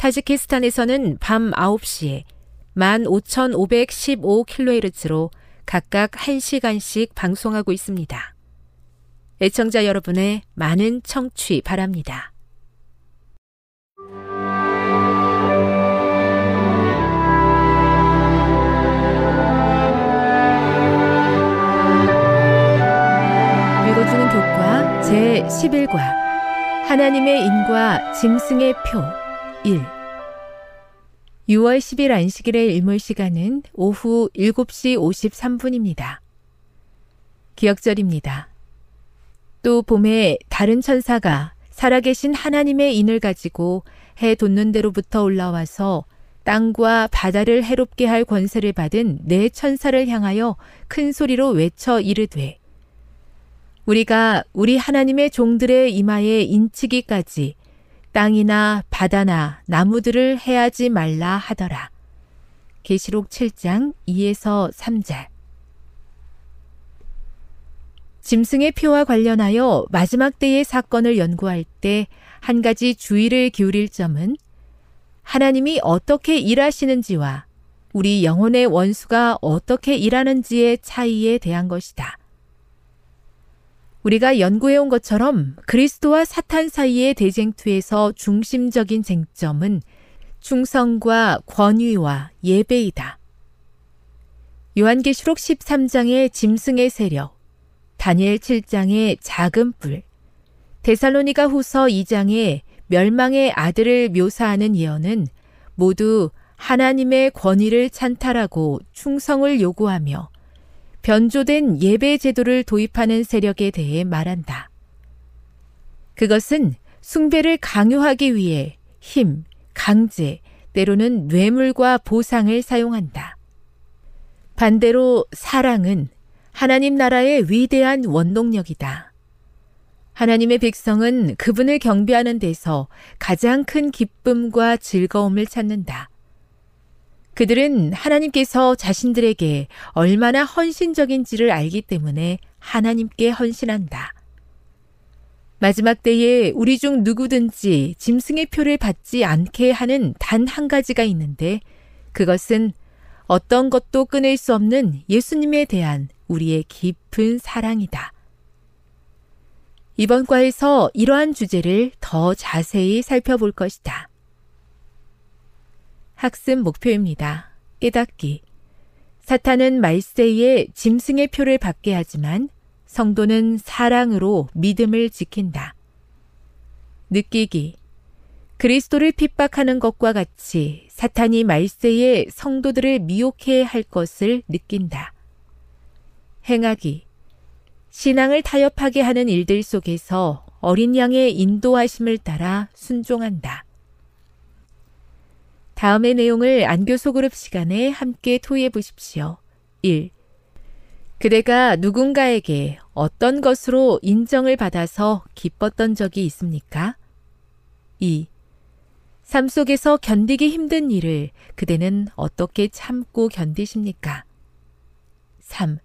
타지키스탄에서는 밤 9시에 15,515kHz로 각각 1시간씩 방송하고 있습니다. 애청자 여러분의 많은 청취 바랍니다. 읽어주는 교과 제11과 하나님의 인과 짐승의 표 1 6월 10일 안식일의 일몰 시간은 오후 7시 53분입니다. 기억절입니다. 또 봄에 다른 천사가 살아계신 하나님의 인을 가지고 해 돋는 데로부터 올라와서 땅과 바다를 해롭게 할 권세를 받은 네 천사를 향하여 큰 소리로 외쳐 이르되 우리가 우리 하나님의 종들의 이마에 인치기까지 땅이나 바다나 나무들을 해하지 말라 하더라. 계시록 7장 2에서 3절 짐승의 표와 관련하여 마지막 때의 사건을 연구할 때 한 가지 주의를 기울일 점은 하나님이 어떻게 일하시는지와 우리 영혼의 원수가 어떻게 일하는지의 차이에 대한 것이다. 우리가 연구해온 것처럼 그리스도와 사탄 사이의 대쟁투에서 중심적인 쟁점은 충성과 권위와 예배이다. 요한계시록 13장의 짐승의 세력, 다니엘 7장의 작은 뿔, 데살로니가 후서 2장의 멸망의 아들을 묘사하는 예언은 모두 하나님의 권위를 찬탈하고 충성을 요구하며 변조된 예배 제도를 도입하는 세력에 대해 말한다. 그것은 숭배를 강요하기 위해 힘, 강제, 때로는 뇌물과 보상을 사용한다. 반대로 사랑은 하나님 나라의 위대한 원동력이다. 하나님의 백성은 그분을 경배하는 데서 가장 큰 기쁨과 즐거움을 찾는다. 그들은 하나님께서 자신들에게 얼마나 헌신적인지를 알기 때문에 하나님께 헌신한다. 마지막 때에 우리 중 누구든지 짐승의 표를 받지 않게 하는 단 한 가지가 있는데 그것은 어떤 것도 끊을 수 없는 예수님에 대한 우리의 깊은 사랑이다. 이번 과에서 이러한 주제를 더 자세히 살펴볼 것이다. 학습 목표입니다. 깨닫기. 사탄은 말세에 짐승의 표를 받게 하지만 성도는 사랑으로 믿음을 지킨다. 느끼기. 그리스도를 핍박하는 것과 같이 사탄이 말세에 성도들을 미혹해 할 것을 느낀다. 행하기. 신앙을 타협하게 하는 일들 속에서 어린 양의 인도하심을 따라 순종한다. 다음의 내용을 안교 소그룹 시간에 함께 토의해 보십시오. 1. 그대가 누군가에게 어떤 것으로 인정을 받아서 기뻤던 적이 있습니까? 2. 삶 속에서 견디기 힘든 일을 그대는 어떻게 참고 견디십니까? 3.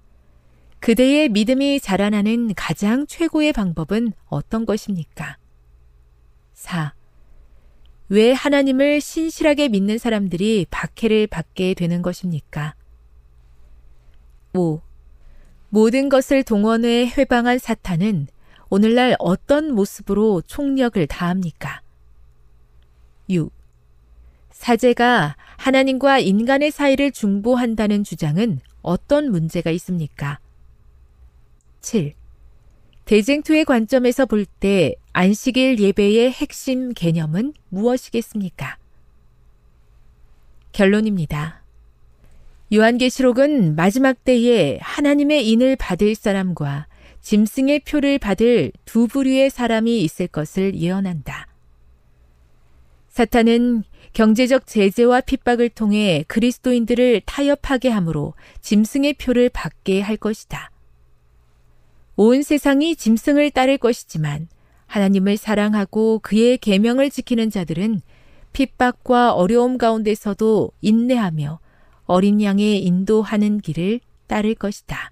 그대의 믿음이 자라나는 가장 최고의 방법은 어떤 것입니까? 4. 왜 하나님을 신실하게 믿는 사람들이 박해를 받게 되는 것입니까? 5. 모든 것을 동원해 회방한 사탄은 오늘날 어떤 모습으로 총력을 다합니까? 6. 사제가 하나님과 인간의 사이를 중보한다는 주장은 어떤 문제가 있습니까? 7. 대쟁투의 관점에서 볼 때 안식일 예배의 핵심 개념은 무엇이겠습니까? 결론입니다. 요한계시록은 마지막 때에 하나님의 인을 받을 사람과 짐승의 표를 받을 두 부류의 사람이 있을 것을 예언한다. 사탄은 경제적 제재와 핍박을 통해 그리스도인들을 타협하게 함으로 짐승의 표를 받게 할 것이다. 온 세상이 짐승을 따를 것이지만 하나님을 사랑하고 그의 계명을 지키는 자들은 핍박과 어려움 가운데서도 인내하며 어린 양의 인도하는 길을 따를 것이다.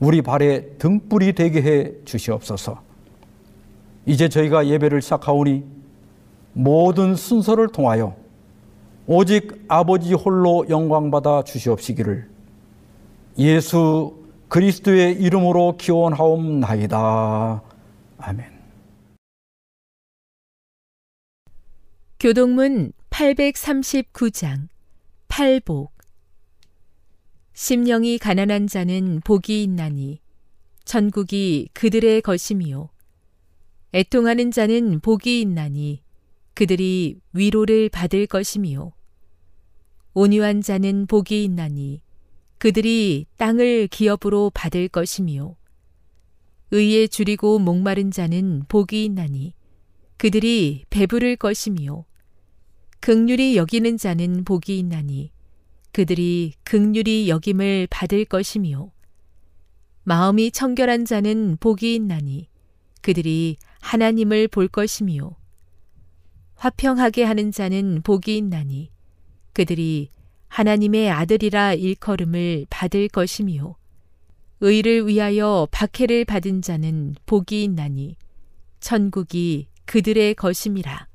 우리 발에 등불이 되게 해 주시옵소서. 이제 저희가 예배를 시작하오니 모든 순서를 통하여 오직 아버지 홀로 영광받아 주시옵시기를 예수 그리스도의 이름으로 기원하옵나이다. 아멘. 교동문 839장 팔복 심령이 가난한 자는 복이 있나니 천국이 그들의 것임이요. 애통하는 자는 복이 있나니 그들이 위로를 받을 것임이요. 온유한 자는 복이 있나니 그들이 땅을 기업으로 받을 것임이요. 의에 줄이고 목마른 자는 복이 있나니 그들이 배부를 것임이요. 극률이 여기는 자는 복이 있나니 그들이 극률이 여김을 받을 것이며 마음이 청결한 자는 복이 있나니 그들이 하나님을 볼 것이며 화평하게 하는 자는 복이 있나니 그들이 하나님의 아들이라 일컬음을 받을 것이며 의를 위하여 박해를 받은 자는 복이 있나니 천국이 그들의 것임이라.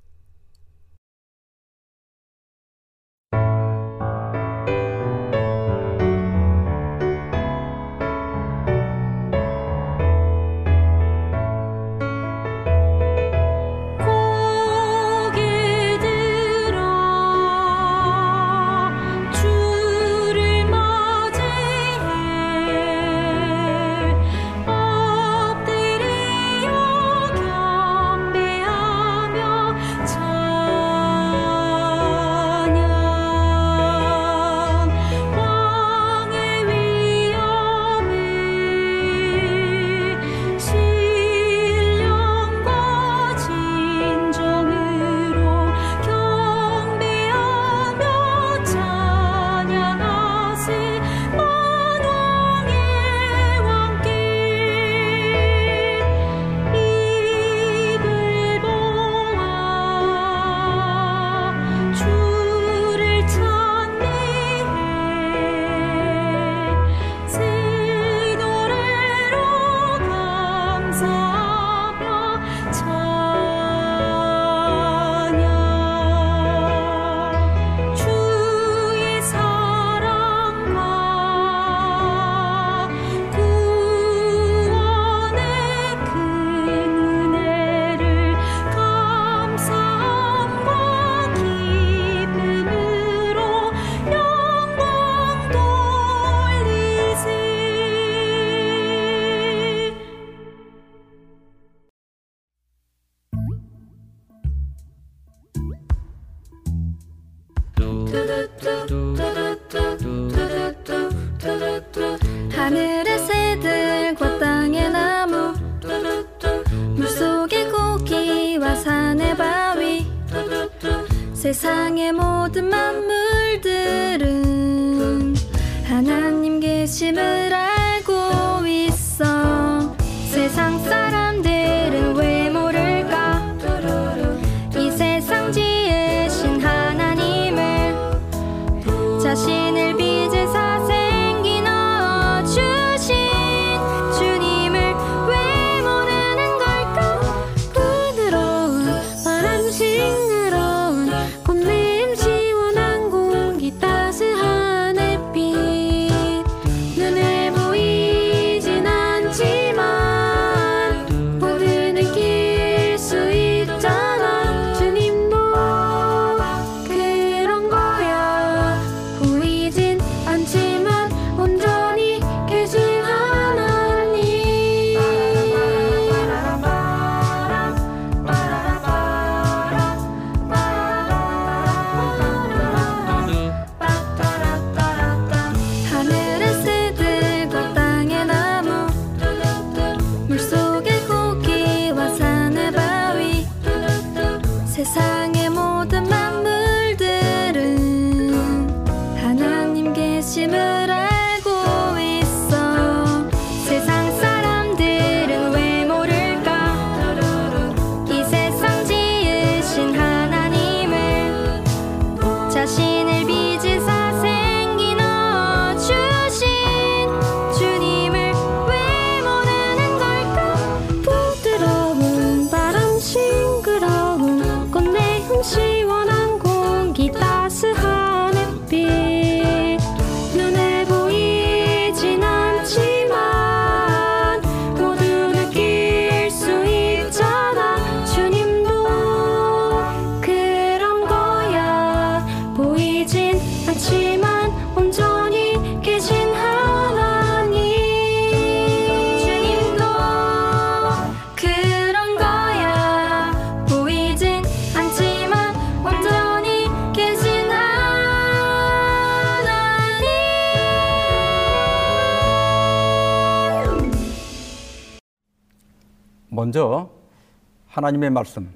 하나님의 말씀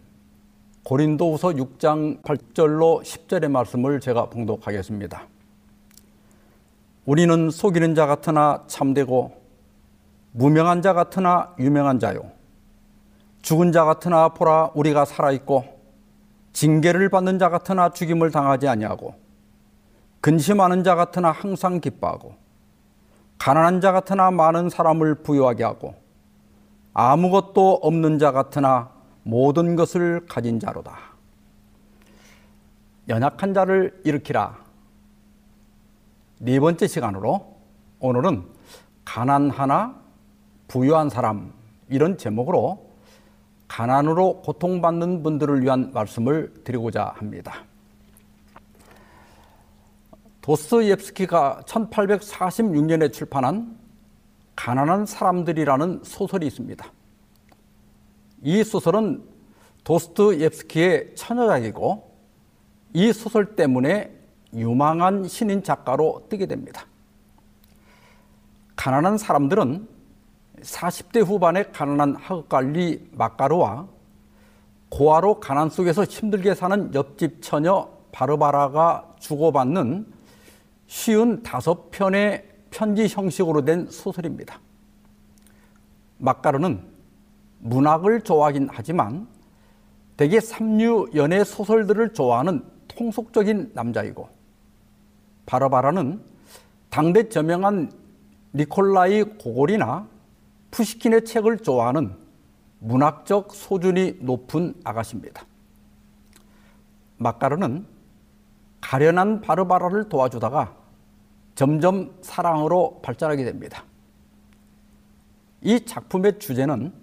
고린도후서 6장 8절로 10절의 말씀을 제가 봉독하겠습니다. 우리는 속이는 자 같으나 참되고 무명한 자 같으나 유명한 자요 죽은 자 같으나 보라 우리가 살아 있고 징계를 받는 자 같으나 죽임을 당하지 아니하고 근심하는 자 같으나 항상 기뻐하고 가난한 자 같으나 많은 사람을 부유하게 하고 아무것도 없는 자 같으나 모든 것을 가진 자로다. 연약한 자를 일으키라. 네 번째 시간으로 오늘은 가난하나 부유한 사람 이런 제목으로 가난으로 고통받는 분들을 위한 말씀을 드리고자 합니다. 도스옙스키가 1846년에 출판한 가난한 사람들이라는 소설이 있습니다. 이 소설은 도스토옙스키의 처녀작이고 이 소설 때문에 유망한 신인 작가로 뜨게 됩니다. 가난한 사람들은 40대 후반의 가난한 하극관리 마카로와 고아로 가난 속에서 힘들게 사는 옆집 처녀 바르바라가 주고받는 쉬운 다섯 편의 편지 형식으로 된 소설입니다. 마카로는 문학을 좋아하긴 하지만 대개 삼류 연애 소설들을 좋아하는 통속적인 남자이고 바라바라는 당대 저명한 니콜라이 고골이나 푸시킨의 책을 좋아하는 문학적 소준이 높은 아가씨입니다. 마카르는 가련한 바르바라를 도와주다가 점점 사랑으로 발전하게 됩니다. 이 작품의 주제는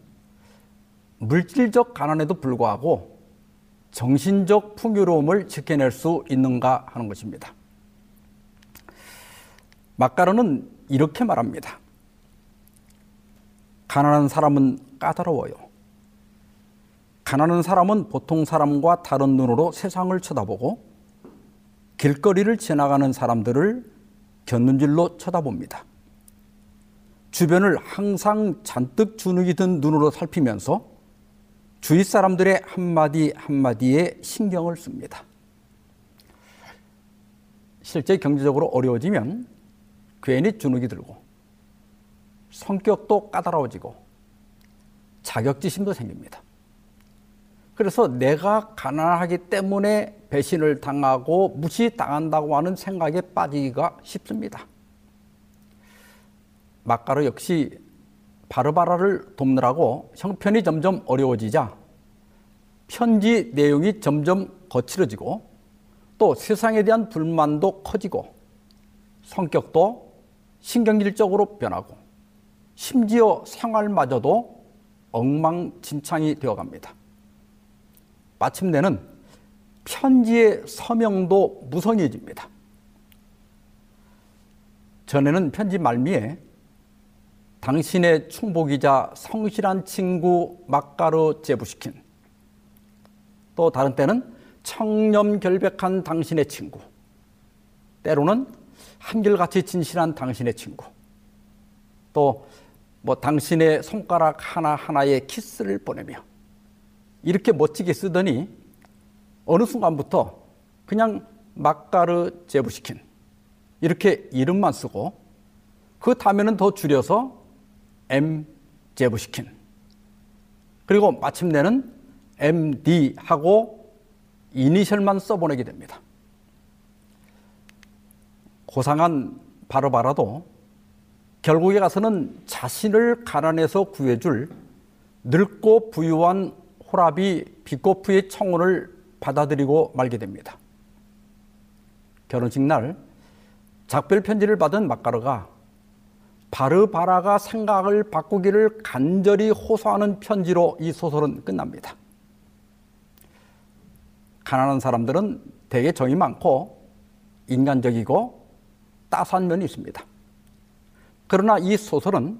물질적 가난에도 불구하고 정신적 풍요로움을 지켜낼 수 있는가 하는 것입니다. 마카로는 이렇게 말합니다. 가난한 사람은 까다로워요. 가난한 사람은 보통 사람과 다른 눈으로 세상을 쳐다보고 길거리를 지나가는 사람들을 곁눈질로 쳐다봅니다. 주변을 항상 잔뜩 주눅이 든 눈으로 살피면서 주위 사람들의 한마디 한마디에 신경을 씁니다. 실제 경제적으로 어려워지면 괜히 주눅이 들고 성격도 까다로워지고 자격지심도 생깁니다. 그래서 내가 가난하기 때문에 배신을 당하고 무시당한다고 하는 생각에 빠지기가 쉽습니다. 막가르 역시 바르바라를 돕느라고 형편이 점점 어려워지자 편지 내용이 점점 거칠어지고 또 세상에 대한 불만도 커지고 성격도 신경질적으로 변하고 심지어 생활마저도 엉망진창이 되어갑니다. 마침내는 편지의 서명도 무성해집니다. 전에는 편지 말미에 당신의 충복이자 성실한 친구 막가르 제부시킨. 또 다른 때는 청렴결백한 당신의 친구. 때로는 한결같이 진실한 당신의 친구. 또 뭐 당신의 손가락 하나하나에 키스를 보내며 이렇게 멋지게 쓰더니 어느 순간부터 그냥 막가르 제부시킨. 이렇게 이름만 쓰고 그 다음에는 더 줄여서 M 제부시킨 그리고 마침내는 MD 하고 이니셜만 써보내게 됩니다. 고상한 바로바라도 결국에 가서는 자신을 가난에서 구해줄 늙고 부유한 호랍이 비코프의 청혼을 받아들이고 말게 됩니다. 결혼식 날 작별 편지를 받은 막가르가 바르바라가 생각을 바꾸기를 간절히 호소하는 편지로 이 소설은 끝납니다. 가난한 사람들은 되게 정이 많고 인간적이고 따스한 면이 있습니다. 그러나 이 소설은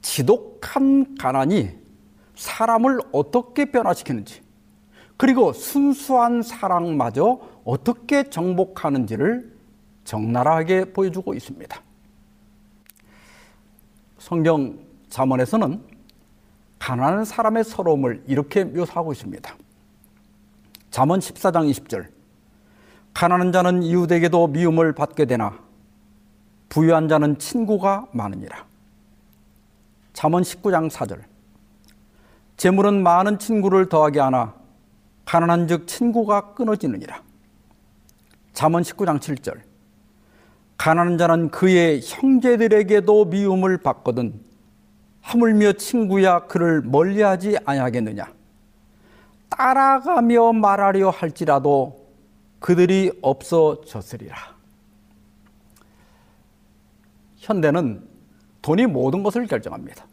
지독한 가난이 사람을 어떻게 변화시키는지 그리고 순수한 사랑마저 어떻게 정복하는지를 적나라하게 보여주고 있습니다. 성경 잠언에서는 가난한 사람의 서러움을 이렇게 묘사하고 있습니다. 잠언 14장 20절 가난한 자는 이웃에게도 미움을 받게 되나 부유한 자는 친구가 많으니라. 잠언 19장 4절 재물은 많은 친구를 더하게 하나 가난한 즉 친구가 끊어지느니라. 잠언 19장 7절 가난한 자는 그의 형제들에게도 미움을 받거든 하물며 친구야 그를 멀리하지 아니하겠느냐. 따라가며 말하려 할지라도 그들이 없어졌으리라. 현대는 돈이 모든 것을 결정합니다.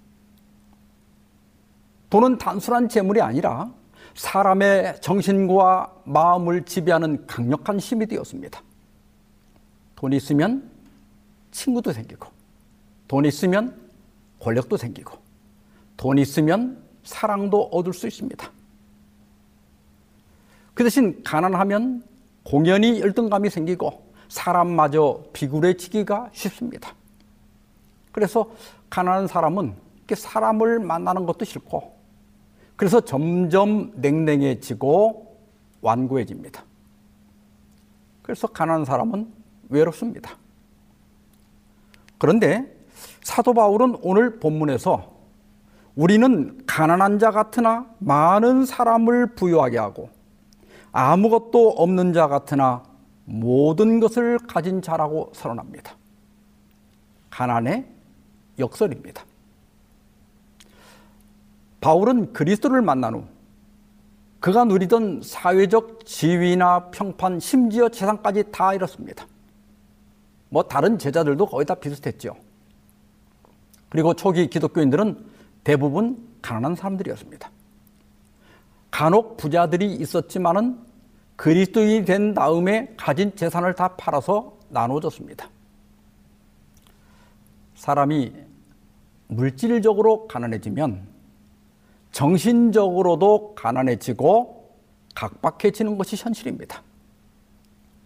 돈은 단순한 재물이 아니라 사람의 정신과 마음을 지배하는 강력한 힘이 되었습니다. 돈이 있으면 친구도 생기고, 돈이 있으면 권력도 생기고, 돈이 있으면 사랑도 얻을 수 있습니다. 그 대신 가난하면 공연히 열등감이 생기고 사람마저 비굴해지기가 쉽습니다. 그래서 가난한 사람은 사람을 만나는 것도 싫고 그래서 점점 냉랭해지고 완고해집니다. 그래서 가난한 사람은 외롭습니다. 그런데 사도 바울은 오늘 본문에서 우리는 가난한 자 같으나 많은 사람을 부유하게 하고 아무것도 없는 자 같으나 모든 것을 가진 자라고 선언합니다. 가난의 역설입니다. 바울은 그리스도를 만난 후 그가 누리던 사회적 지위나 평판, 심지어 재산까지 다 잃었습니다. 뭐 다른 제자들도 거의 다 비슷했죠. 그리고 초기 기독교인들은 대부분 가난한 사람들이었습니다. 간혹 부자들이 있었지만은 그리스도인이 된 다음에 가진 재산을 다 팔아서 나눠줬습니다. 사람이 물질적으로 가난해지면 정신적으로도 가난해지고 각박해지는 것이 현실입니다.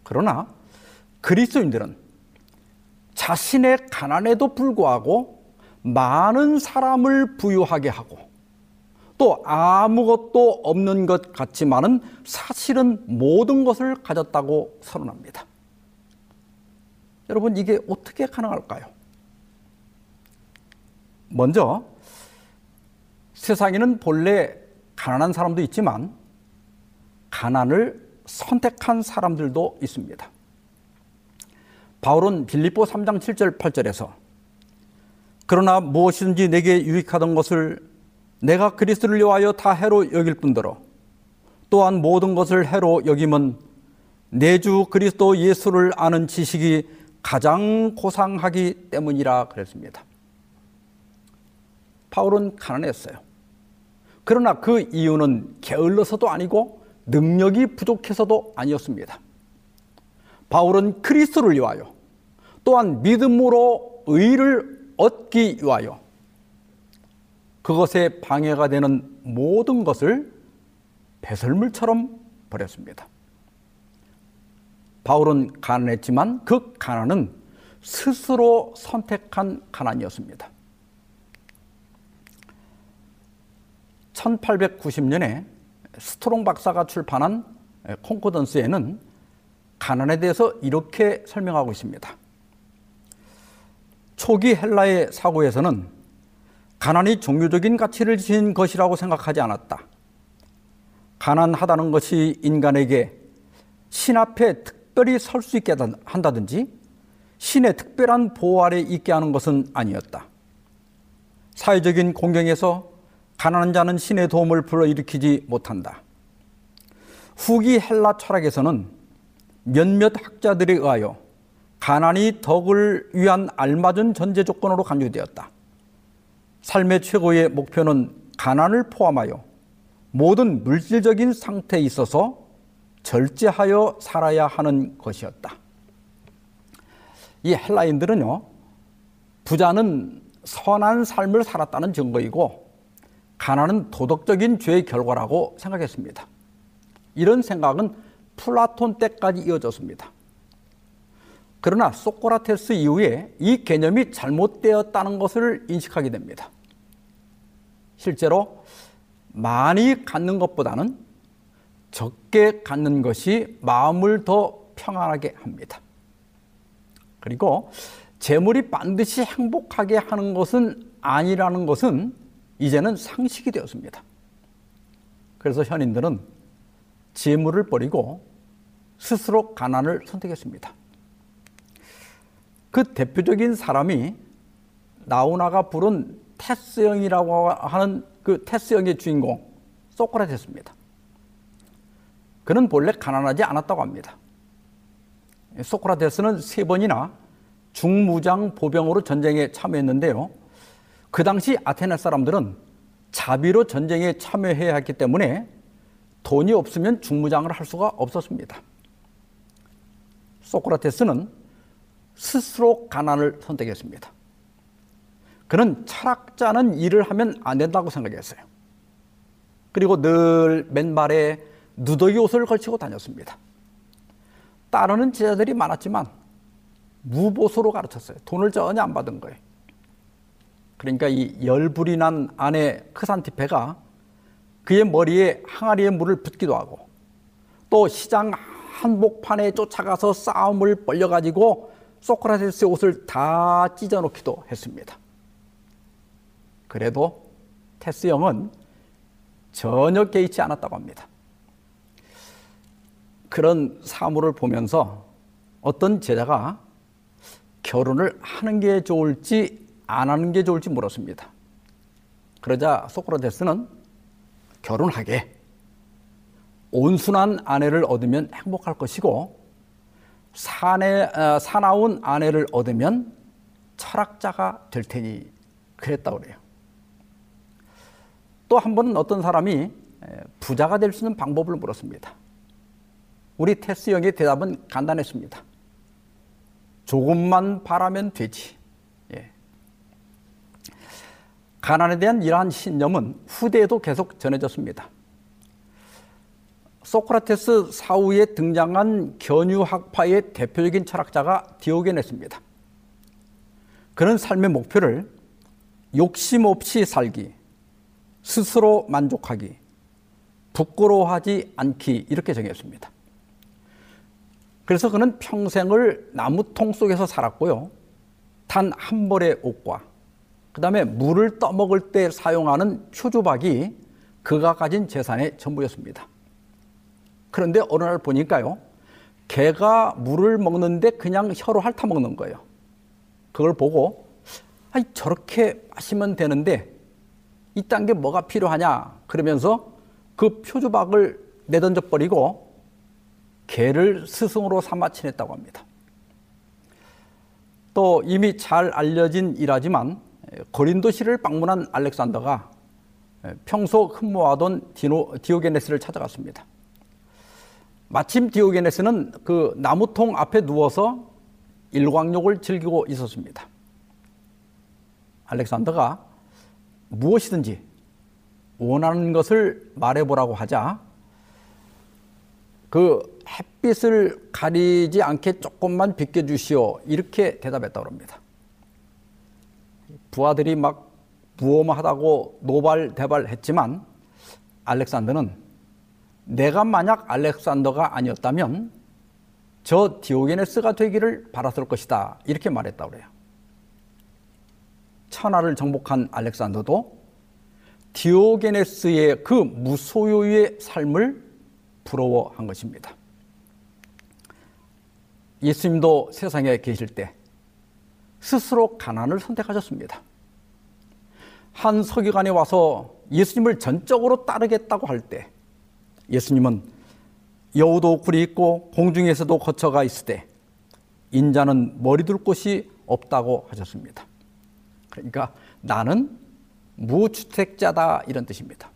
그러나 그리스도인들은 자신의 가난에도 불구하고 많은 사람을 부유하게 하고 또 아무것도 없는 것 같지만은 사실은 모든 것을 가졌다고 선언합니다. 여러분 이게 어떻게 가능할까요? 먼저 세상에는 본래 가난한 사람도 있지만 가난을 선택한 사람들도 있습니다. 바울은 빌립보 3장 7절 8절에서 그러나 무엇이든지 내게 유익하던 것을 내가 그리스도를 위하여 다 해로 여길 뿐더러 또한 모든 것을 해로 여김은 내 주 그리스도 예수를 아는 지식이 가장 고상하기 때문이라 그랬습니다. 바울은 가난했어요. 그러나 그 이유는 게을러서도 아니고 능력이 부족해서도 아니었습니다. 바울은 그리스도를 위하여 또한 믿음으로 의를 얻기 위하여 그것에 방해가 되는 모든 것을 배설물처럼 버렸습니다. 바울은 가난했지만 그 가난은 스스로 선택한 가난이었습니다. 1890년에 스트롱 박사가 출판한 concordance에는 가난에 대해서 이렇게 설명하고 있습니다. 초기 헬라의 사고에서는 가난이 종교적인 가치를 지닌 것이라고 생각하지 않았다. 가난하다는 것이 인간에게 신 앞에 특별히 설 수 있게 한다든지 신의 특별한 보호 아래 있게 하는 것은 아니었다. 사회적인 공경에서 가난한 자는 신의 도움을 불러일으키지 못한다. 후기 헬라 철학에서는 몇몇 학자들에 의하여 가난이 덕을 위한 알맞은 전제 조건으로 간주되었다. 삶의 최고의 목표는 가난을 포함하여 모든 물질적인 상태에 있어서 절제하여 살아야 하는 것이었다. 이 헬라인들은요, 부자는 선한 삶을 살았다는 증거이고, 가난은 도덕적인 죄의 결과라고 생각했습니다. 이런 생각은 플라톤 때까지 이어졌습니다. 그러나 소크라테스 이후에 이 개념이 잘못되었다는 것을 인식하게 됩니다. 실제로 많이 갖는 것보다는 적게 갖는 것이 마음을 더 평안하게 합니다. 그리고 재물이 반드시 행복하게 하는 것은 아니라는 것은 이제는 상식이 되었습니다. 그래서 현인들은 재물을 버리고 스스로 가난을 선택했습니다. 그 대표적인 사람이 나우나가 부른 테스형이라고 하는 그 테스형의 주인공 소크라테스입니다. 그는 본래 가난하지 않았다고 합니다. 소크라테스는 세 번이나 중무장 보병으로 전쟁에 참여했는데요. 그 당시 아테네 사람들은 자비로 전쟁에 참여해야 했기 때문에 돈이 없으면 중무장을 할 수가 없었습니다. 소크라테스는 스스로 가난을 선택했습니다. 그는 철학자는 일을 하면 안 된다고 생각했어요. 그리고 늘 맨발에 누더기 옷을 걸치고 다녔습니다. 따르는 제자들이 많았지만 무보수로 가르쳤어요. 돈을 전혀 안 받은 거예요. 그러니까 이 열불이 난 아내 크산티페가 그의 머리에 항아리에 물을 붓기도 하고 또 시장 한복판에 쫓아가서 싸움을 벌려가지고 소크라테스의 옷을 다 찢어놓기도 했습니다. 그래도 테스 형은 전혀 개의치 않았다고 합니다. 그런 사물을 보면서 어떤 제자가 결혼을 하는 게 좋을지 안 하는 게 좋을지 물었습니다. 그러자 소크라테스는 결혼하게 온순한 아내를 얻으면 행복할 것이고 사내, 어, 사나운 아내를 얻으면 철학자가 될 테니 그랬다고 그래요. 또 한 번은 어떤 사람이 부자가 될 수 있는 방법을 물었습니다. 우리 테스 형의 대답은 간단했습니다. 조금만 바라면 되지. 예. 가난에 대한 이러한 신념은 후대에도 계속 전해졌습니다. 소크라테스 사후에 등장한 견유학파의 대표적인 철학자가 디오게네스입니다. 그런 삶의 목표를 욕심 없이 살기, 스스로 만족하기, 부끄러워하지 않기 이렇게 정했습니다. 그래서 그는 평생을 나무통 속에서 살았고요. 단 한 벌의 옷과 그 다음에 물을 떠먹을 때 사용하는 표주박이 그가 가진 재산의 전부였습니다. 그런데 어느 날 보니까요. 개가 물을 먹는데 그냥 혀로 핥아 먹는 거예요. 그걸 보고 아니 저렇게 마시면 되는데 이딴 게 뭐가 필요하냐 그러면서 그 표주박을 내던져 버리고 개를 스승으로 삼아 지냈다고 합니다. 또 이미 잘 알려진 일하지만 고린도시를 방문한 알렉산더가 평소 흠모하던 디노, 디오게네스를 찾아갔습니다. 마침 디오게네스는 그 나무통 앞에 누워서 일광욕을 즐기고 있었습니다. 알렉산더가 무엇이든지 원하는 것을 말해보라고 하자 그 햇빛을 가리지 않게 조금만 비켜주시오 이렇게 대답했다고 합니다. 부하들이 막 무엄하다고 노발대발했지만 알렉산더는 내가 만약 알렉산더가 아니었다면 저 디오게네스가 되기를 바랐을 것이다 이렇게 말했다고 그래요. 천하를 정복한 알렉산더도 디오게네스의 그 무소유의 삶을 부러워한 것입니다. 예수님도 세상에 계실 때 스스로 가난을 선택하셨습니다. 한 서기관이 와서 예수님을 전적으로 따르겠다고 할 때 예수님은 여우도 굴이 있고 공중에서도 거처가 있을 때 인자는 머리 둘 곳이 없다고 하셨습니다. 그러니까 나는 무주택자다 이런 뜻입니다.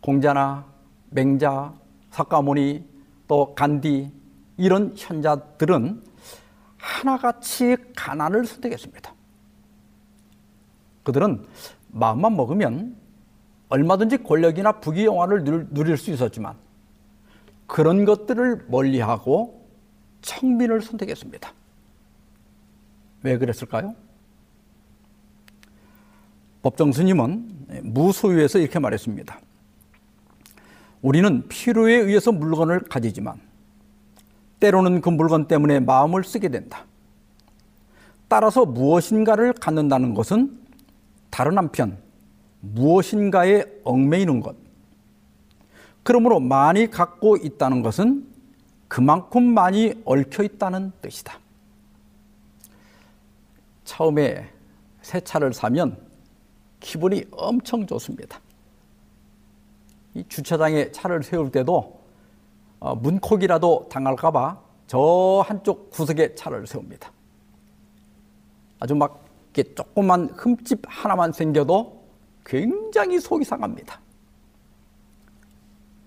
공자나 맹자, 석가모니 또 간디 이런 현자들은 하나같이 가난을 선택했습니다. 그들은 마음만 먹으면 얼마든지 권력이나 부귀 영화를 누릴 수 있었지만 그런 것들을 멀리하고 청민을 선택했습니다. 왜 그랬을까요? 법정 스님은 무소유에서 이렇게 말했습니다. 우리는 필요에 의해서 물건을 가지지만 때로는 그 물건 때문에 마음을 쓰게 된다. 따라서 무엇인가를 갖는다는 것은 다른 한편 무엇인가에 얽매이는 것. 그러므로 많이 갖고 있다는 것은 그만큼 많이 얽혀 있다는 뜻이다. 처음에 새 차를 사면 기분이 엄청 좋습니다. 이 주차장에 차를 세울 때도 어, 문콕이라도 당할까봐 저 한쪽 구석에 차를 세웁니다. 아주 막 이렇게 조그만 흠집 하나만 생겨도 굉장히 속이 상합니다.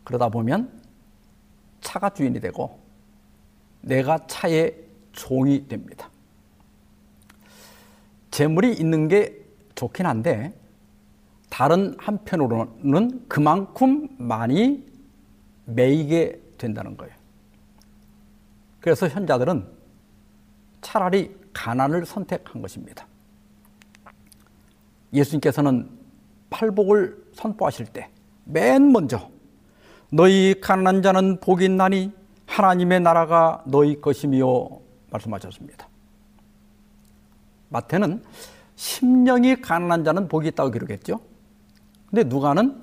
그러다 보면 차가 주인이 되고 내가 차의 종이 됩니다. 재물이 있는 게 좋긴 한데 다른 한편으로는 그만큼 많이 매이게 된다는 거예요. 그래서 현자들은 차라리 가난을 선택한 것입니다. 예수님께서는 팔복을 선포하실 때 맨 먼저 너희 가난한 자는 복이 있나니 하나님의 나라가 너희 것이며 말씀하셨습니다. 마태는 심령이 가난한 자는 복이 있다고 기록했죠. 근데 누가는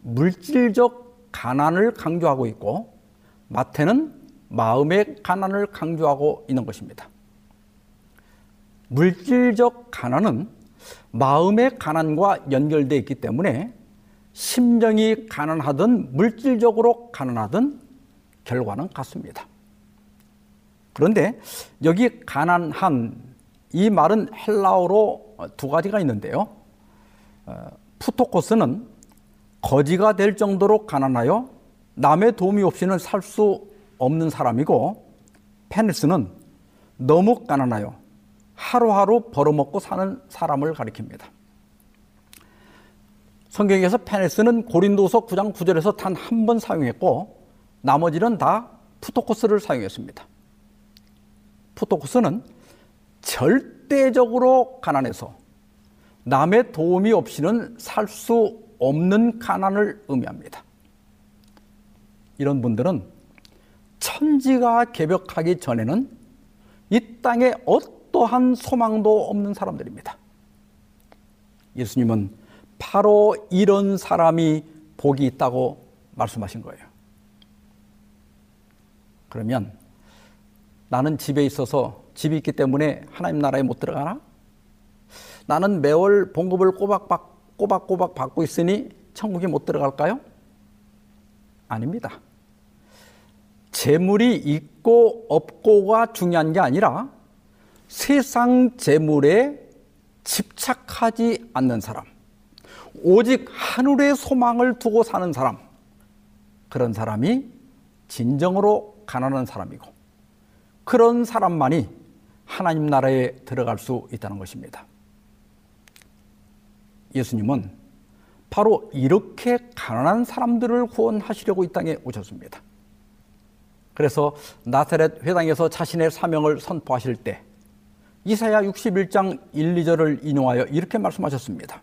물질적 가난을 강조하고 있고 마태는 마음의 가난을 강조하고 있는 것입니다. 물질적 가난은 마음의 가난과 연결되어 있기 때문에 심령이 가난하든 물질적으로 가난하든 결과는 같습니다. 그런데 여기 가난한 이 말은 헬라어로 두 가지가 있는데요. 어, 푸토코스는 거지가 될 정도로 가난하여 남의 도움이 없이는 살 수 없는 사람이고 페니스는 너무 가난하여 하루하루 벌어먹고 사는 사람을 가리킵니다. 성경에서 페네스는 고린도서 9장 9절에서 단 한 번 사용했고 나머지는 다 푸토코스를 사용했습니다. 푸토코스는 절대적으로 가난해서 남의 도움이 없이는 살 수 없는 가난을 의미합니다. 이런 분들은 천지가 개벽하기 전에는 이 땅에 어떠한 소망도 없는 사람들입니다. 예수님은 바로 이런 사람이 복이 있다고 말씀하신 거예요. 그러면 나는 집에 있어서 집이 있기 때문에 하나님 나라에 못 들어가나? 나는 매월 봉급을 꼬박박, 꼬박꼬박 받고 있으니 천국에 못 들어갈까요? 아닙니다. 재물이 있고 없고가 중요한 게 아니라 세상 재물에 집착하지 않는 사람, 오직 하늘의 소망을 두고 사는 사람, 그런 사람이 진정으로 가난한 사람이고, 그런 사람만이 하나님 나라에 들어갈 수 있다는 것입니다. 예수님은 바로 이렇게 가난한 사람들을 구원하시려고 이 땅에 오셨습니다. 그래서 나사렛 회당에서 자신의 사명을 선포하실 때 이사야 61장 1, 2절을 인용하여 이렇게 말씀하셨습니다.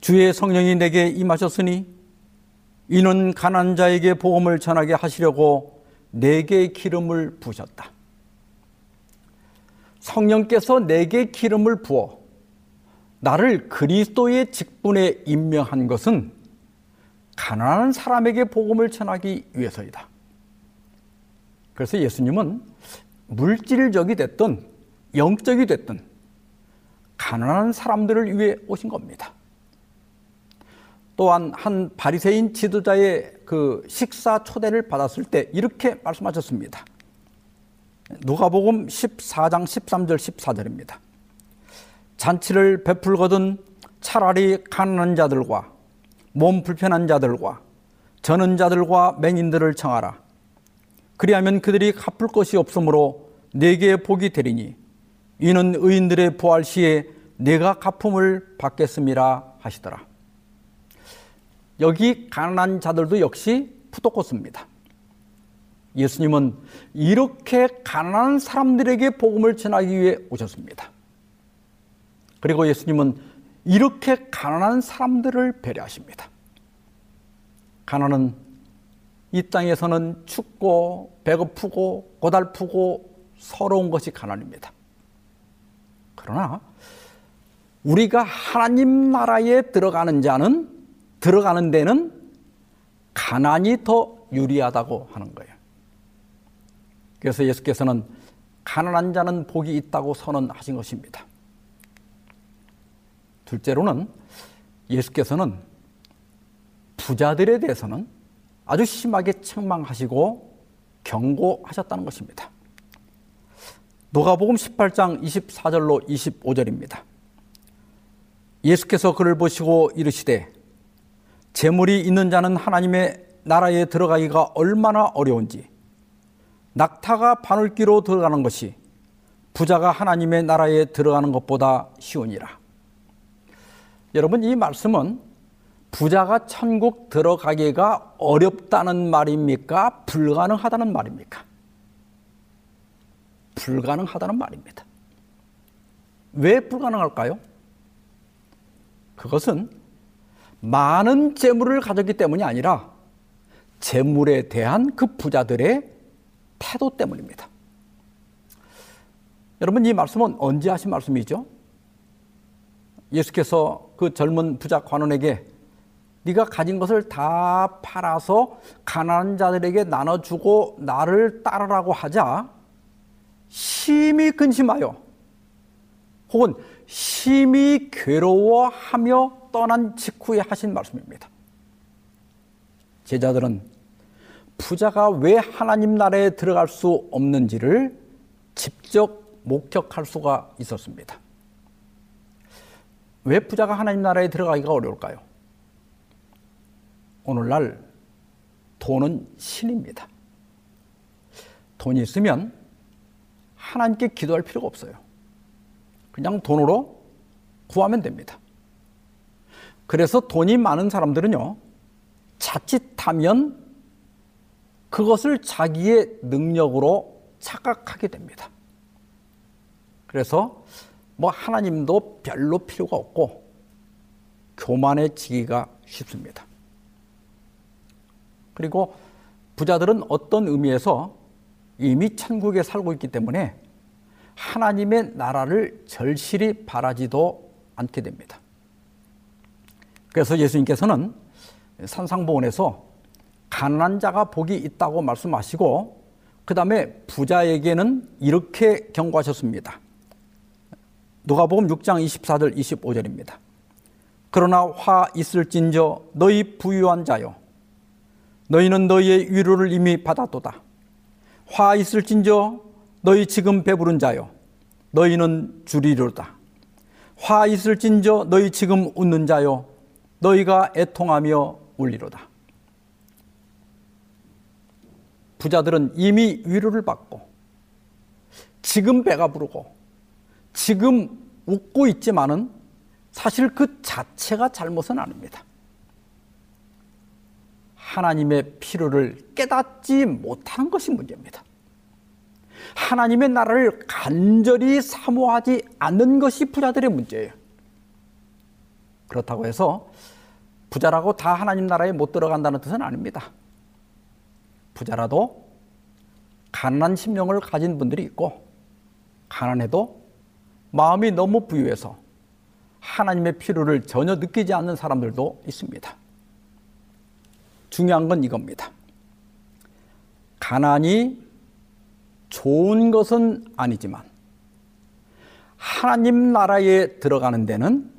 주의 성령이 내게 임하셨으니 이는 가난 자에게 복음을 전하게 하시려고 내게 기름을 부으셨다. 성령께서 내게 기름을 부어 나를 그리스도의 직분에 임명한 것은 가난한 사람에게 복음을 전하기 위해서이다. 그래서 예수님은 물질적이 됐든 영적이 됐든 가난한 사람들을 위해 오신 겁니다. 또한 한 바리새인 지도자의 그 식사 초대를 받았을 때 이렇게 말씀하셨습니다. 누가복음 14장 13절 14절입니다. 잔치를 베풀거든 차라리 가난한 자들과 몸 불편한 자들과 저는 자들과 맹인들을 청하라. 그리하면 그들이 갚을 것이 없으므로 내게 복이 되리니 이는 의인들의 부활 시에 내가 갚음을 받겠음이라 하시더라. 여기 가난한 자들도 역시 푸도코스입니다. 예수님은 이렇게 가난한 사람들에게 복음을 전하기 위해 오셨습니다. 그리고 예수님은 이렇게 가난한 사람들을 배려하십니다. 가난은 이 땅에서는 춥고 배고프고 고달프고 서러운 것이 가난입니다. 그러나 우리가 하나님 나라에 들어가는 자는 들어가는 데는 가난이 더 유리하다고 하는 거예요. 그래서 예수께서는 가난한 자는 복이 있다고 선언하신 것입니다. 둘째로는 예수께서는 부자들에 대해서는 아주 심하게 책망하시고 경고하셨다는 것입니다. 노가복음 18장 24절로 25절입니다. 예수께서 그를 보시고 이르시되 재물이 있는 자는 하나님의 나라에 들어가기가 얼마나 어려운지 낙타가 바늘기로 들어가는 것이 부자가 하나님의 나라에 들어가는 것보다 쉬우니라. 여러분 이 말씀은 부자가 천국 들어가기가 어렵다는 말입니까? 불가능하다는 말입니까? 불가능하다는 말입니다. 왜 불가능할까요? 그것은 많은 재물을 가졌기 때문이 아니라 재물에 대한 그 부자들의 태도 때문입니다. 여러분 이 말씀은 언제 하신 말씀이죠? 예수께서 그 젊은 부자 관원에게 네가 가진 것을 다 팔아서 가난한 자들에게 나눠주고 나를 따르라고 하자 심히 근심하여 혹은 심히 괴로워하며 떠난 직후에 하신 말씀입니다. 제자들은 부자가 왜 하나님 나라에 들어갈 수 없는지를 직접 목격할 수가 있었습니다. 왜 부자가 하나님 나라에 들어가기가 어려울까요? 오늘날 돈은 신입니다. 돈이 있으면 하나님께 기도할 필요가 없어요. 그냥 돈으로 구하면 됩니다. 그래서 돈이 많은 사람들은요, 자칫하면 그것을 자기의 능력으로 착각하게 됩니다. 그래서 뭐 하나님도 별로 필요가 없고 교만해지기가 쉽습니다. 그리고 부자들은 어떤 의미에서 이미 천국에 살고 있기 때문에 하나님의 나라를 절실히 바라지도 않게 됩니다. 그래서 예수님께서는 산상보원에서 가난한 자가 복이 있다고 말씀하시고 그 다음에 부자에게는 이렇게 경고하셨습니다. 누가복음 6장 24절 25절입니다. 그러나 화 있을진저 너희 부유한 자여 너희는 너희의 위로를 이미 받았도다. 화 있을진저 너희 지금 배부른 자여 너희는 주리로다. 화 있을진저 너희 지금 웃는 자여 너희가 애통하며 울리로다. 부자들은 이미 위로를 받고 지금 배가 부르고 지금 웃고 있지만은 사실 그 자체가 잘못은 아닙니다. 하나님의 필요를 깨닫지 못하는 것이 문제입니다. 하나님의 나라를 간절히 사모하지 않는 것이 부자들의 문제예요. 그렇다고 해서 부자라고 다 하나님 나라에 못 들어간다는 뜻은 아닙니다. 부자라도 가난한 심령을 가진 분들이 있고 가난해도 마음이 너무 부유해서 하나님의 필요를 전혀 느끼지 않는 사람들도 있습니다. 중요한 건 이겁니다. 가난이 좋은 것은 아니지만 하나님 나라에 들어가는 데는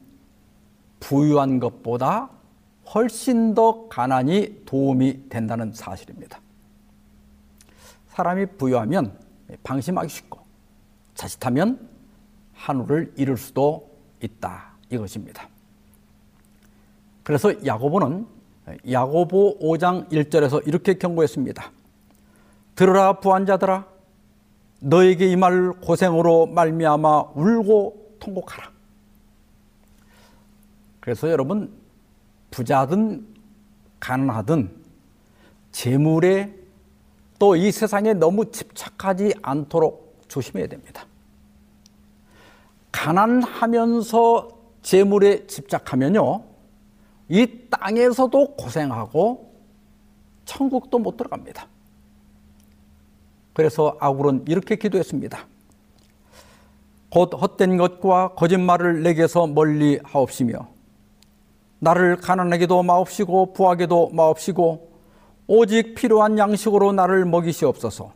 부유한 것보다 훨씬 더 가난이 도움이 된다는 사실입니다. 사람이 부유하면 방심하기 쉽고 자칫하면 한우를 잃을 수도 있다 이것입니다. 그래서 야고보는 야고보 5장 1절에서 이렇게 경고했습니다. 들으라 부한자들아 너에게 이 말 고생으로 말미암아 울고 통곡하라. 그래서 여러분 부자든 가난하든 재물에 또 이 세상에 너무 집착하지 않도록 조심해야 됩니다. 가난하면서 재물에 집착하면요, 이 땅에서도 고생하고 천국도 못 들어갑니다. 그래서 아굴은 이렇게 기도했습니다. 곧 헛된 것과 거짓말을 내게서 멀리 하옵시며 나를 가난하게도 마옵시고 부하게도 마옵시고 오직 필요한 양식으로 나를 먹이시옵소서.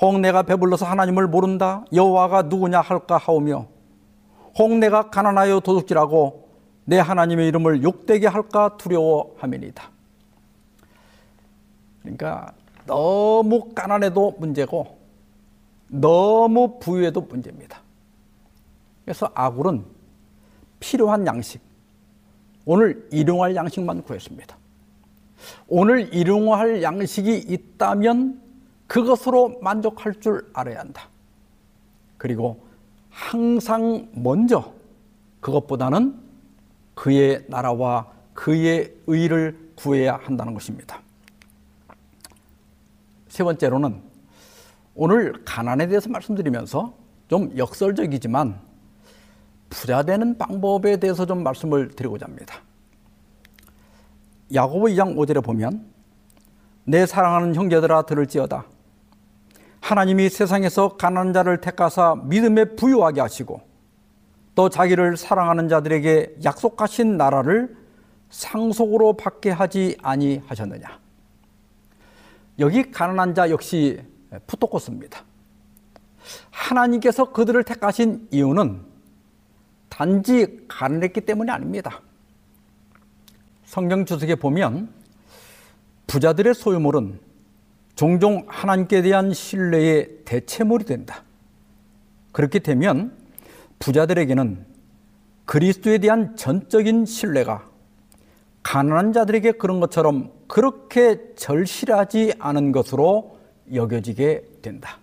혹 내가 배불러서 하나님을 모른다 여호와가 누구냐 할까 하오며 혹 내가 가난하여 도둑질하고 내 하나님의 이름을 욕되게 할까 두려워함이니다. 그러니까 너무 가난해도 문제고 너무 부유해도 문제입니다. 그래서 아굴은 필요한 양식, 오늘 일용할 양식만 구했습니다. 오늘 일용할 양식이 있다면 그것으로 만족할 줄 알아야 한다. 그리고 항상 먼저 그것보다는 그의 나라와 그의 의를 구해야 한다는 것입니다. 세 번째로는 오늘 가난에 대해서 말씀드리면서 좀 역설적이지만 부자 되는 방법에 대해서 좀 말씀을 드리고자 합니다. 야고보 2장 5절에 보면 내 사랑하는 형제들아 들을지어다 하나님이 세상에서 가난한 자를 택하사 믿음에 부유하게 하시고 또 자기를 사랑하는 자들에게 약속하신 나라를 상속으로 받게 하지 아니하셨느냐. 여기 가난한 자 역시 푸토코스입니다. 하나님께서 그들을 택하신 이유는 단지 가난했기 때문이 아닙니다. 성경 주석에 보면 부자들의 소유물은 종종 하나님께 대한 신뢰의 대체물이 된다. 그렇게 되면 부자들에게는 그리스도에 대한 전적인 신뢰가 가난한 자들에게 그런 것처럼 그렇게 절실하지 않은 것으로 여겨지게 된다.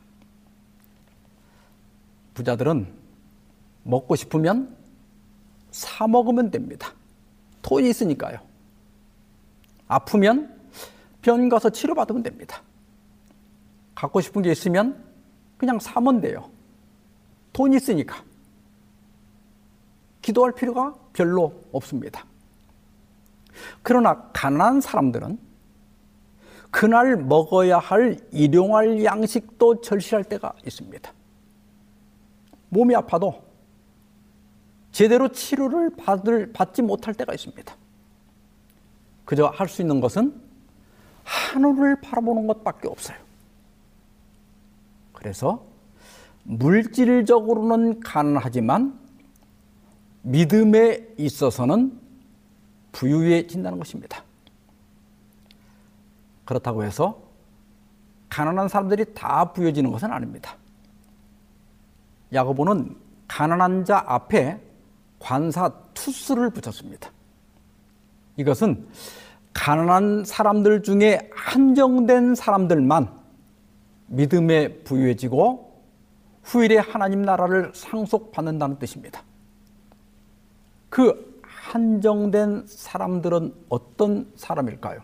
부자들은 먹고 싶으면 사 먹으면 됩니다. 돈이 있으니까요. 아프면 병원 가서 치료받으면 됩니다. 갖고 싶은 게 있으면 그냥 사면 돼요. 돈이 있으니까. 기도할 필요가 별로 없습니다. 그러나 가난한 사람들은 그날 먹어야 할 일용할 양식도 절실할 때가 있습니다. 몸이 아파도 제대로 치료를 받을, 받지 못할 때가 있습니다. 그저 할 수 있는 것은 하늘을 바라보는 것밖에 없어요. 그래서 물질적으로는 가난하지만 믿음에 있어서는 부유해진다는 것입니다. 그렇다고 해서 가난한 사람들이 다 부유해지는 것은 아닙니다. 야고보는 가난한 자 앞에 관사 투스를 붙였습니다. 이것은 가난한 사람들 중에 한정된 사람들만 믿음에 부유해지고 후일에 하나님 나라를 상속받는다는 뜻입니다. 그 한정된 사람들은 어떤 사람일까요?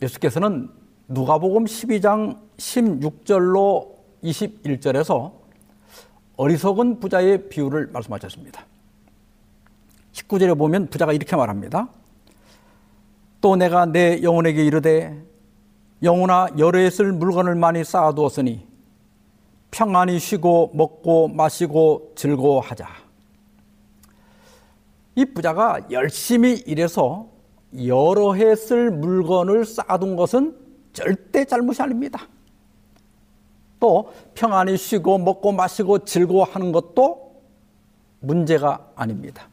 예수께서는 누가복음 12장 16절로 21절에서 어리석은 부자의 비유를 말씀하셨습니다. 19절에 보면 부자가 이렇게 말합니다. 또 내가 내 영혼에게 이르되 영혼아 열에 쓸 물건을 많이 쌓아두었으니 평안히 쉬고 먹고 마시고 즐거워하자. 이 부자가 열심히 일해서 여러 해 쓸 물건을 쌓아둔 것은 절대 잘못이 아닙니다. 또 평안히 쉬고 먹고 마시고 즐거워하는 것도 문제가 아닙니다.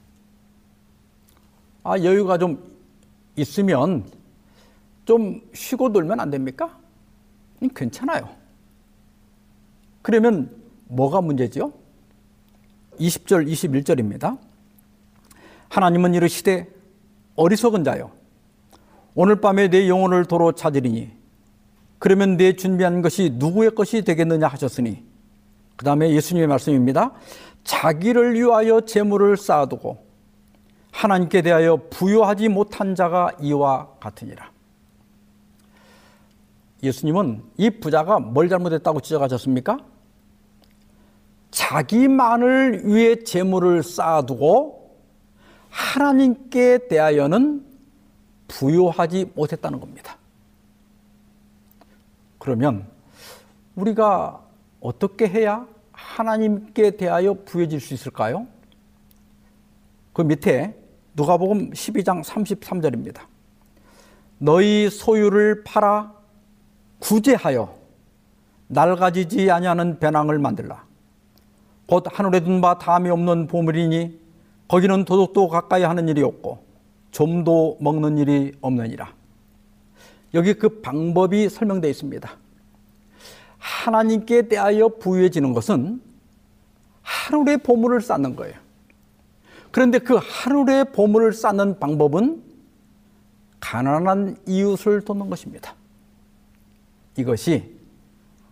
아, 여유가 좀 있으면 좀 쉬고 놀면 안 됩니까? 괜찮아요. 그러면 뭐가 문제죠? 20절, 21절입니다. 하나님은 이르시되 어리석은 자여 오늘 밤에 내 영혼을 도로 찾으리니 그러면 내 준비한 것이 누구의 것이 되겠느냐 하셨으니 그 다음에 예수님의 말씀입니다. 자기를 위하여 재물을 쌓아두고 하나님께 대하여 부여하지 못한 자가 이와 같으니라. 예수님은 이 부자가 뭘 잘못했다고 지적하셨습니까? 자기만을 위해 재물을 쌓아두고 하나님께 대하여는 부여하지 못했다는 겁니다. 그러면 우리가 어떻게 해야 하나님께 대하여 부여질 수 있을까요? 그 밑에 누가복음 12장 33절입니다. 너희 소유를 팔아 구제하여 낡아지지 아니하는 배낭을 만들라. 곧 하늘에 둔 바 다음이 없는 보물이니 거기는 도둑도 가까이 하는 일이 없고 좀도 먹는 일이 없느니라. 여기 그 방법이 설명되어 있습니다. 하나님께 대하여 부유해지는 것은 하루의 보물을 쌓는 거예요. 그런데 그 하루의 보물을 쌓는 방법은 가난한 이웃을 돕는 것입니다. 이것이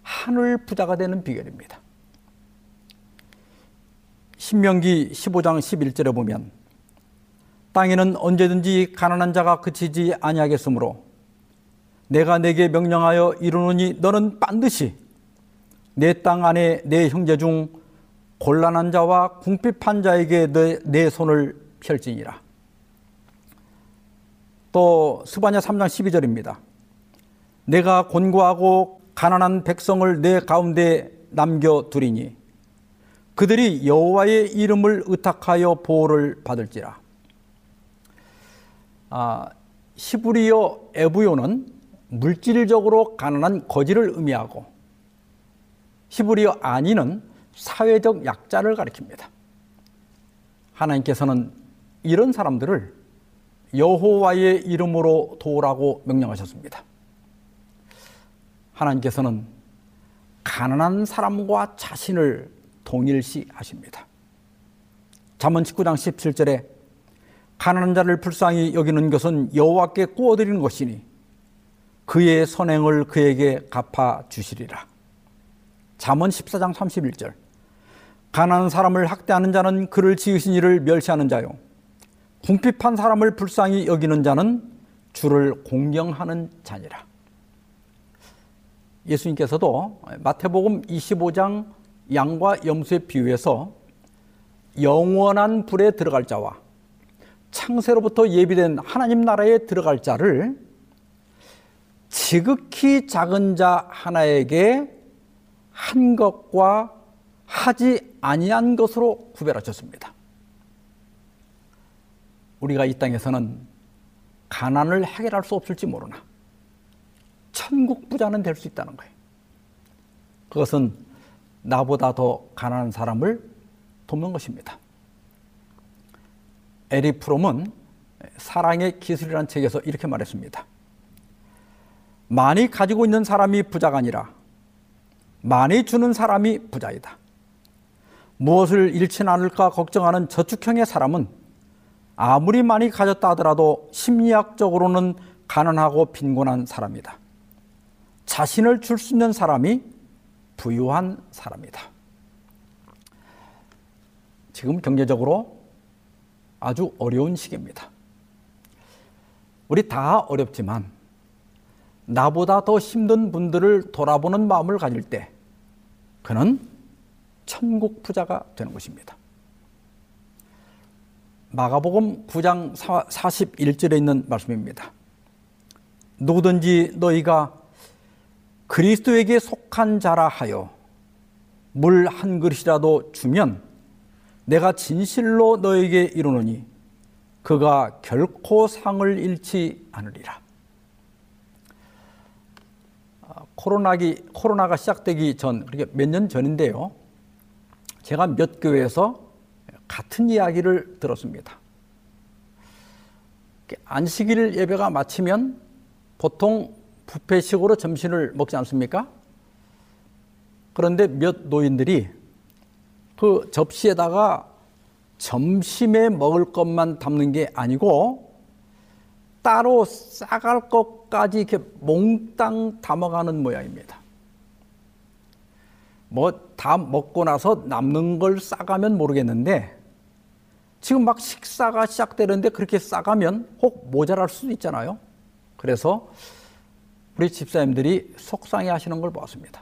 하늘 부자가 되는 비결입니다. 신명기 15장 11절에 보면 땅에는 언제든지 가난한 자가 그치지 아니하겠으므로 내가 내게 명령하여 이루노니 너는 반드시 내 땅 안에 내 형제 중 곤란한 자와 궁핍한 자에게 내, 내 손을 펼지니라. 또 스바냐 3장 12절입니다. 내가 곤고하고 가난한 백성을 내 가운데 남겨 두리니 그들이 여호와의 이름을 의탁하여 보호를 받을지라. 아, 시브리어 에브요는 물질적으로 가난한 거지를 의미하고 히브리어 아니는 사회적 약자를 가리킵니다. 하나님께서는 이런 사람들을 여호와의 이름으로 도우라고 명령하셨습니다. 하나님께서는 가난한 사람과 자신을 동일시 하십니다. 잠언 19장 17절에 가난한 자를 불쌍히 여기는 것은 여호와께 구워드리는 것이니 그의 선행을 그에게 갚아 주시리라. 잠언 14장 31절 가난한 사람을 학대하는 자는 그를 지으신 이를 멸시하는 자요 궁핍한 사람을 불쌍히 여기는 자는 주를 공경하는 자니라. 예수님께서도 마태복음 25장 양과 염소의 비유에서 영원한 불에 들어갈 자와 창세로부터 예비된 하나님 나라에 들어갈 자를 지극히 작은 자 하나에게 한 것과 하지 아니한 것으로 구별하셨습니다. 우리가 이 땅에서는 가난을 해결할 수 없을지 모르나 천국 부자는 될 수 있다는 거예요. 그것은 나보다 더 가난한 사람을 돕는 것입니다. 에리 프롬은 사랑의 기술이라는 책에서 이렇게 말했습니다. 많이 가지고 있는 사람이 부자가 아니라 많이 주는 사람이 부자이다. 무엇을 잃지 않을까 걱정하는 저축형의 사람은 아무리 많이 가졌다 하더라도 심리학적으로는 가난하고 빈곤한 사람이다. 자신을 줄 수 있는 사람이 부유한 사람이다. 지금 경제적으로 아주 어려운 시기입니다. 우리 다 어렵지만 나보다 더 힘든 분들을 돌아보는 마음을 가질 때 그는 천국 부자가 되는 것입니다. 마가복음 9장 41절에 있는 말씀입니다. 누구든지 너희가 그리스도에게 속한 자라 하여 물 한 그릇이라도 주면 내가 진실로 너에게 이르노니 그가 결코 상을 잃지 않으리라. 아, 코로나기, 코로나가 시작되기 전, 그러니까 몇 년 전인데요. 제가 몇 교회에서 같은 이야기를 들었습니다. 안식일 예배가 마치면 보통 부패식으로 점심을 먹지 않습니까? 그런데 몇 노인들이 그 접시에다가 점심에 먹을 것만 담는 게 아니고 따로 싸갈 것까지 이렇게 몽땅 담아가는 모양입니다. 뭐 다 먹고 나서 남는 걸 싸가면 모르겠는데 지금 막 식사가 시작되는데 그렇게 싸가면 혹 모자랄 수도 있잖아요. 그래서 우리 집사님들이 속상해 하시는 걸 보았습니다.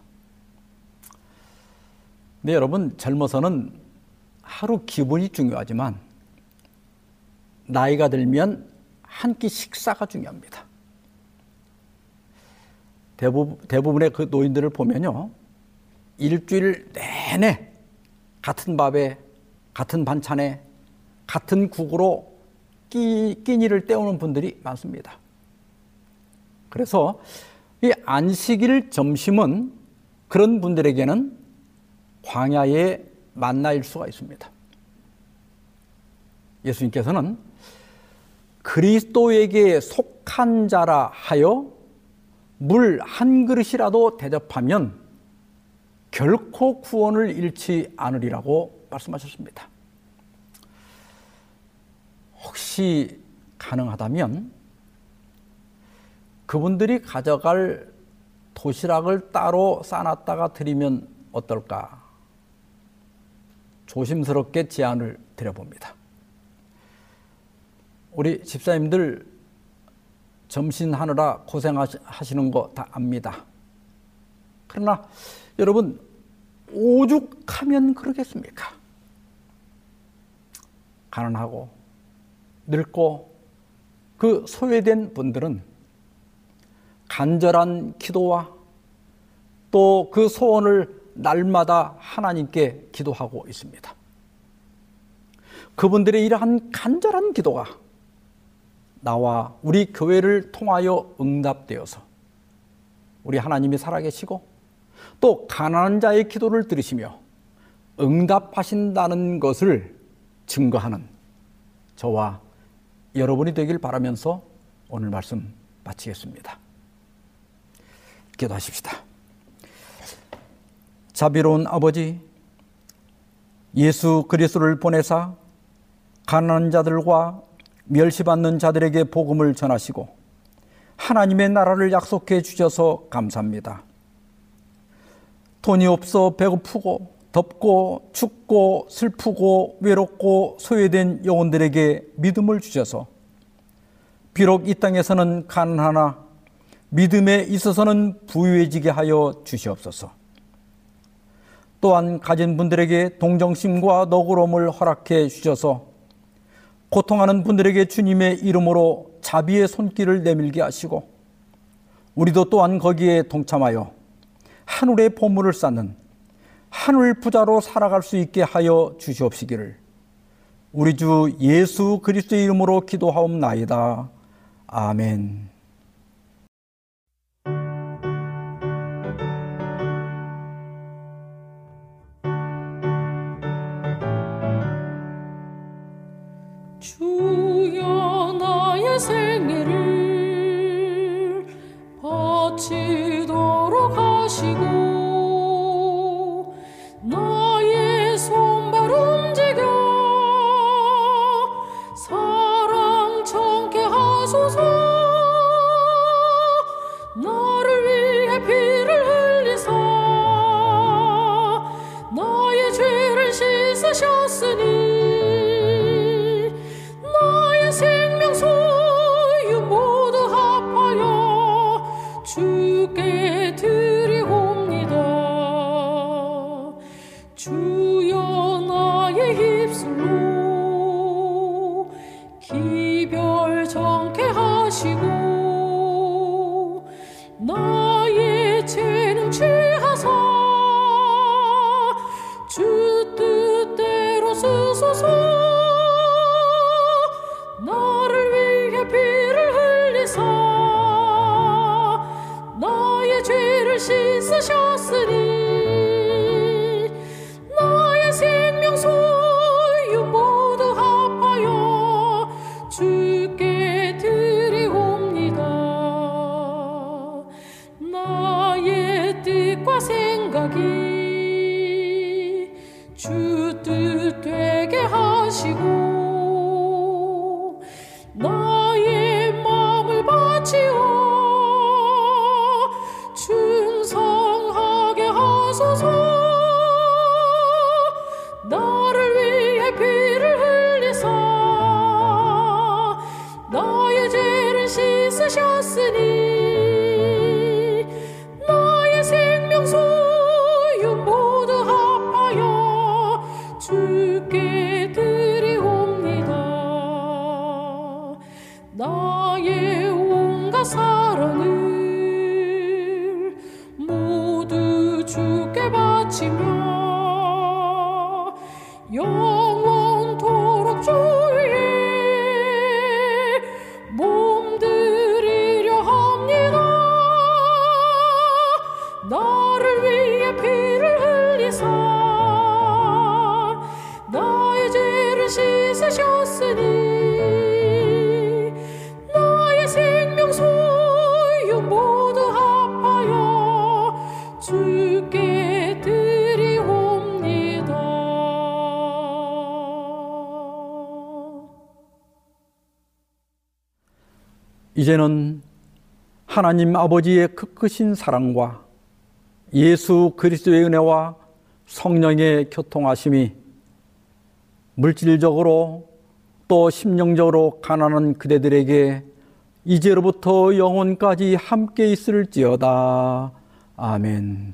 네, 여러분, 젊어서는 하루 기분이 중요하지만 나이가 들면 한 끼 식사가 중요합니다. 대부분, 대부분의 그 노인들을 보면요. 일주일 내내 같은 밥에, 같은 반찬에, 같은 국으로 끼, 끼니를 때우는 분들이 많습니다. 그래서 이 안식일 점심은 그런 분들에게는 광야의 만나일 수가 있습니다. 예수님께서는 그리스도에게 속한 자라 하여 물 한 그릇이라도 대접하면 결코 구원을 잃지 않으리라고 말씀하셨습니다. 혹시 가능하다면 그분들이 가져갈 도시락을 따로 싸놨다가 드리면 어떨까? 조심스럽게 제안을 드려봅니다. 우리 집사님들 점심하느라 고생하시는 거 다 압니다. 그러나 여러분 오죽하면 그러겠습니까? 가난하고 늙고 그 소외된 분들은 간절한 기도와 또 그 소원을 날마다 하나님께 기도하고 있습니다. 그분들의 이러한 간절한 기도가 나와 우리 교회를 통하여 응답되어서 우리 하나님이 살아계시고 또 가난한 자의 기도를 들으시며 응답하신다는 것을 증거하는 저와 여러분이 되길 바라면서 오늘 말씀 마치겠습니다. 기도하십시다. 자비로운 아버지, 예수 그리스도를 보내사 가난한 자들과 멸시받는 자들에게 복음을 전하시고 하나님의 나라를 약속해 주셔서 감사합니다. 돈이 없어 배고프고 덥고 춥고 슬프고 외롭고 소외된 영혼들에게 믿음을 주셔서 비록 이 땅에서는 가난하나 믿음에 있어서는 부유해지게 하여 주시옵소서. 또한 가진 분들에게 동정심과 너그러움을 허락해 주셔서 고통하는 분들에게 주님의 이름으로 자비의 손길을 내밀게 하시고 우리도 또한 거기에 동참하여 하늘의 보물을 쌓는 하늘 부자로 살아갈 수 있게 하여 주시옵시기를 우리 주 예수 그리스도의 이름으로 기도하옵나이다. 아멘. 합하 씻으셨으니 나의 생명 소유 모두 합하여 주께 드리옵니다. 이제는 하나님 아버지의 그 크신 사랑과 예수 그리스도의 은혜와 성령의 교통하심이 물질적으로 또 심령적으로 가난한 그대들에게 이제로부터 영원까지 함께 있을지어다. 아멘.